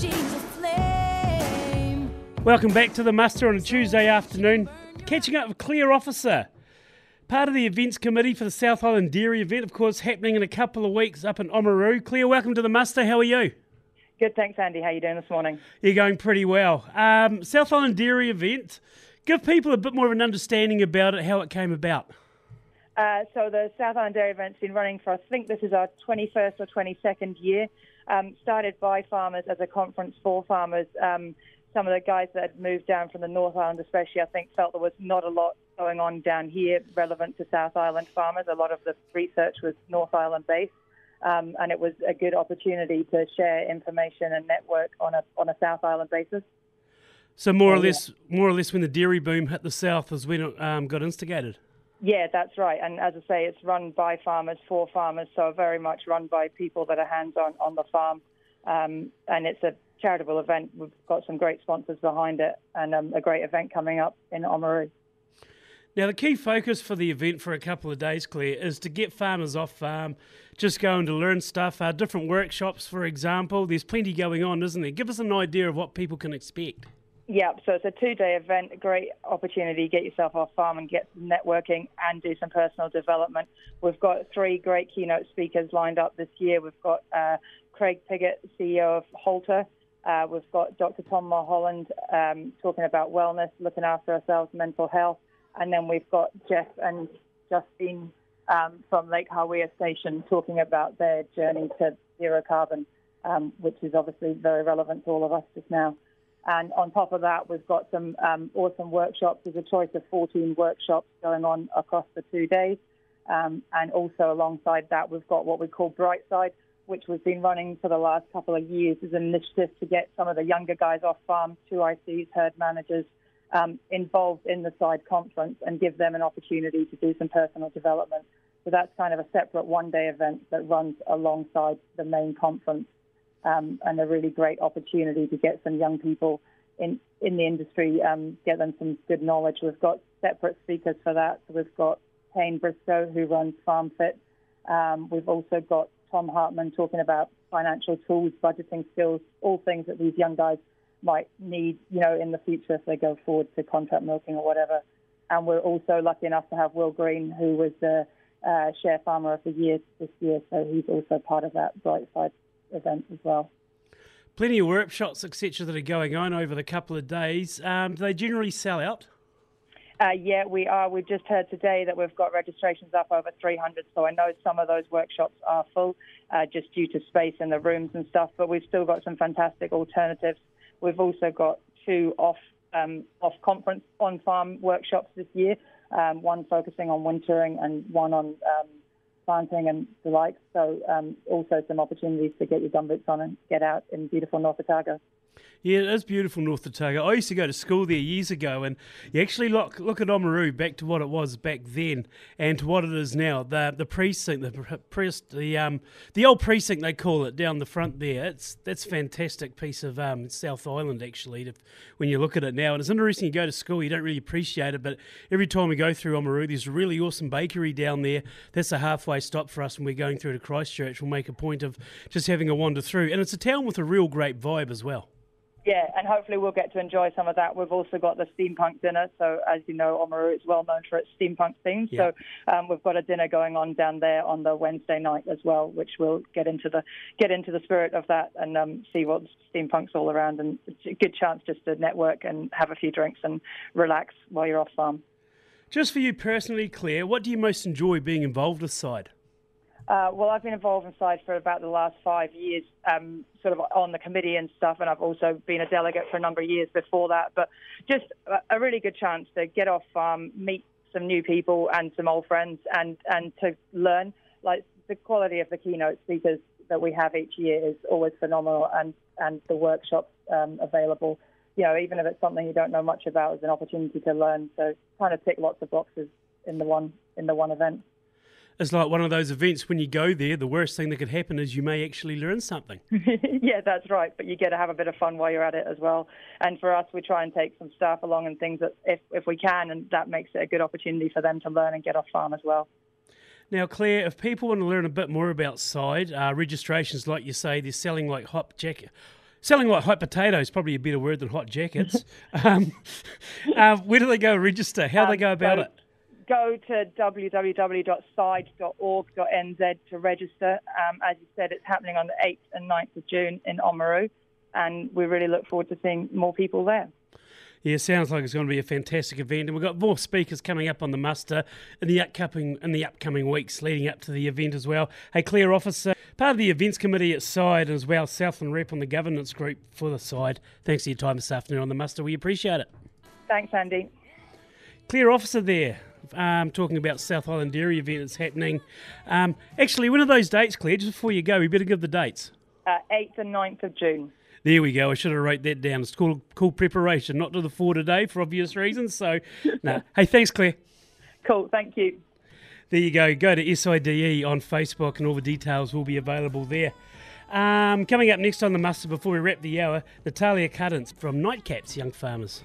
she's a. Welcome back to the muster on a Tuesday afternoon. Catching up with Clare Officer, part of the events committee for the South Island Dairy event, of course, happening in a couple of weeks up in Oamaru. Clare, welcome to the muster. How are you? Good, thanks, Andy. How are you doing this morning? You're going pretty well. Um, South Island Dairy event. Give people a bit more of an understanding about it, how it came about. Uh, so the South Island Dairy event's been running for I think this is our 21st or 22nd year. Um, started by farmers as a conference for farmers. Um, some of the guys that had moved down from the North Island, especially, I think, felt there was not a lot going on down here relevant to South Island farmers. A lot of the research was North Island based, um, and it was a good opportunity to share information and network on a on a South Island basis. So more or less, more or less, when the dairy boom hit the south, is when it um, got instigated. Yeah, that's right. And as I say, it's run by farmers for farmers, so very much run by people that are hands on on the farm. Um, and it's a charitable event. We've got some great sponsors behind it and um, a great event coming up in Oamaru. Now, the key focus for the event for a couple of days, Clare, is to get farmers off farm, just going to learn stuff, uh, different workshops, for example. There's plenty going on, isn't there? Give us an idea of what people can expect. Yeah, so it's a two day event, a great opportunity to get yourself off farm and get some networking and do some personal development. We've got three great keynote speakers lined up this year. We've got uh, Craig Piggott, CEO of Halter. Uh, we've got Dr. Tom Mulholland um, talking about wellness, looking after ourselves, mental health. And then we've got Geoff and Justine um, from Lake Hawea Station talking about their journey to zero carbon, um, which is obviously very relevant to all of us just now. And on top of that, we've got some um, awesome workshops. There's a choice of 14 workshops going on across the two days. Um, and also alongside that, we've got what we call Brightside, which we've been running for the last couple of years as an initiative to get some of the younger guys off farm, two ICs, herd managers, um, involved in the side conference and give them an opportunity to do some personal development. So that's kind of a separate one-day event that runs alongside the main conference um, and a really great opportunity to get some young people in, in the industry, um, get them some good knowledge. We've got separate speakers for that. So we've got Payne Briscoe, who runs FarmFit. Um, we've also got Tom Hartman talking about financial tools, budgeting skills, all things that these young guys might need, you know, in the future if they go forward to contract milking or whatever. And we're also lucky enough to have Will Green, who was the uh, Share Farmer of the Year this year, so he's also part of that Brightside event as well. Plenty of workshops, etc., that are going on over the couple of days. Um, do they generally sell out? Uh, yeah, we are. We've just heard today that we've got registrations up over 300, so I know some of those workshops are full uh, just due to space in the rooms and stuff, but we've still got some fantastic alternatives. We've also got two off um, off conference on farm workshops this year, um, one focusing on wintering and one on um, planting and the like. So um, also some opportunities to get your gumboots on and get out in beautiful North Otago. Yeah, it is beautiful, North Otago. I used to go to school there years ago, and you actually look look at Oamaru back to what it was back then and to what it is now. The the precinct, the pre- the um the old precinct they call it down the front there. It's that's fantastic piece of um South Island actually. To, when you look at it now, and it's interesting. You go to school, you don't really appreciate it, but every time we go through Oamaru, there's a really awesome bakery down there. That's a halfway stop for us when we're going through to Christchurch. We'll make a point of just having a wander through, and it's a town with a real great vibe as well. Yeah, and hopefully we'll get to enjoy some of that. We've also got the steampunk dinner. So as you know, Oamaru is well known for its steampunk theme. Yeah. So um, we've got a dinner going on down there on the Wednesday night as well, which we'll get into the get into the spirit of that and um, see what steampunk's all around. And it's a good chance just to network and have a few drinks and relax while you're off farm. Just for you personally, Clare, what do you most enjoy being involved with Side? Uh, well, I've been involved in SIDE for about the last five years, um, sort of on the committee and stuff, and I've also been a delegate for a number of years before that. But just a, really good chance to get off farm, meet some new people and some old friends, and, and to learn. Like the quality of the keynote speakers that we have each year is always phenomenal, and, and the workshops um, available. You know, even if it's something you don't know much about, is an opportunity to learn. So, kind of tick lots of boxes in the one in the one event. It's like one of those events when you go there, the worst thing that could happen is you may actually learn something. yeah, that's right. But you get to have a bit of fun while you're at it as well. And for us, we try and take some staff along and things that if, if we can, and that makes it a good opportunity for them to learn and get off farm as well. Now, Clare, if people want to learn a bit more about Side, uh, registrations, like you say, they're selling like hop jacket. Selling like hot potatoes, probably a better word than hot jackets. um, uh, where do they go register? How do they go about so it? Go to www.side.org.nz to register. Um, as you said, it's happening on the 8th and 9th of June in Oamaru, and we really look forward to seeing more people there. Yeah, sounds like it's going to be a fantastic event, and we've got more speakers coming up on the muster in the upcoming in the upcoming weeks leading up to the event as well. Hey, Clare Officer, part of the events committee at Side as well, Southland Rep on the governance group for the Side. Thanks for your time this afternoon on the muster. We appreciate it. Thanks, Andy. Clare Officer there. Um, talking about South Island Dairy event that's happening. Um, actually, one of those dates, Clare? Just before you go, we better give the dates. Uh, 8th and 9th of June. There we go. I should have wrote that down. It's cool, cool preparation. Not to the fore today for obvious reasons. So, no. Hey, thanks, Clare. Cool, thank you. There you go. Go to SIDE on Facebook, and all the details will be available there. Um, coming up next on the muster before we wrap the hour, Natalia Cuddins from Nightcaps Young Farmers.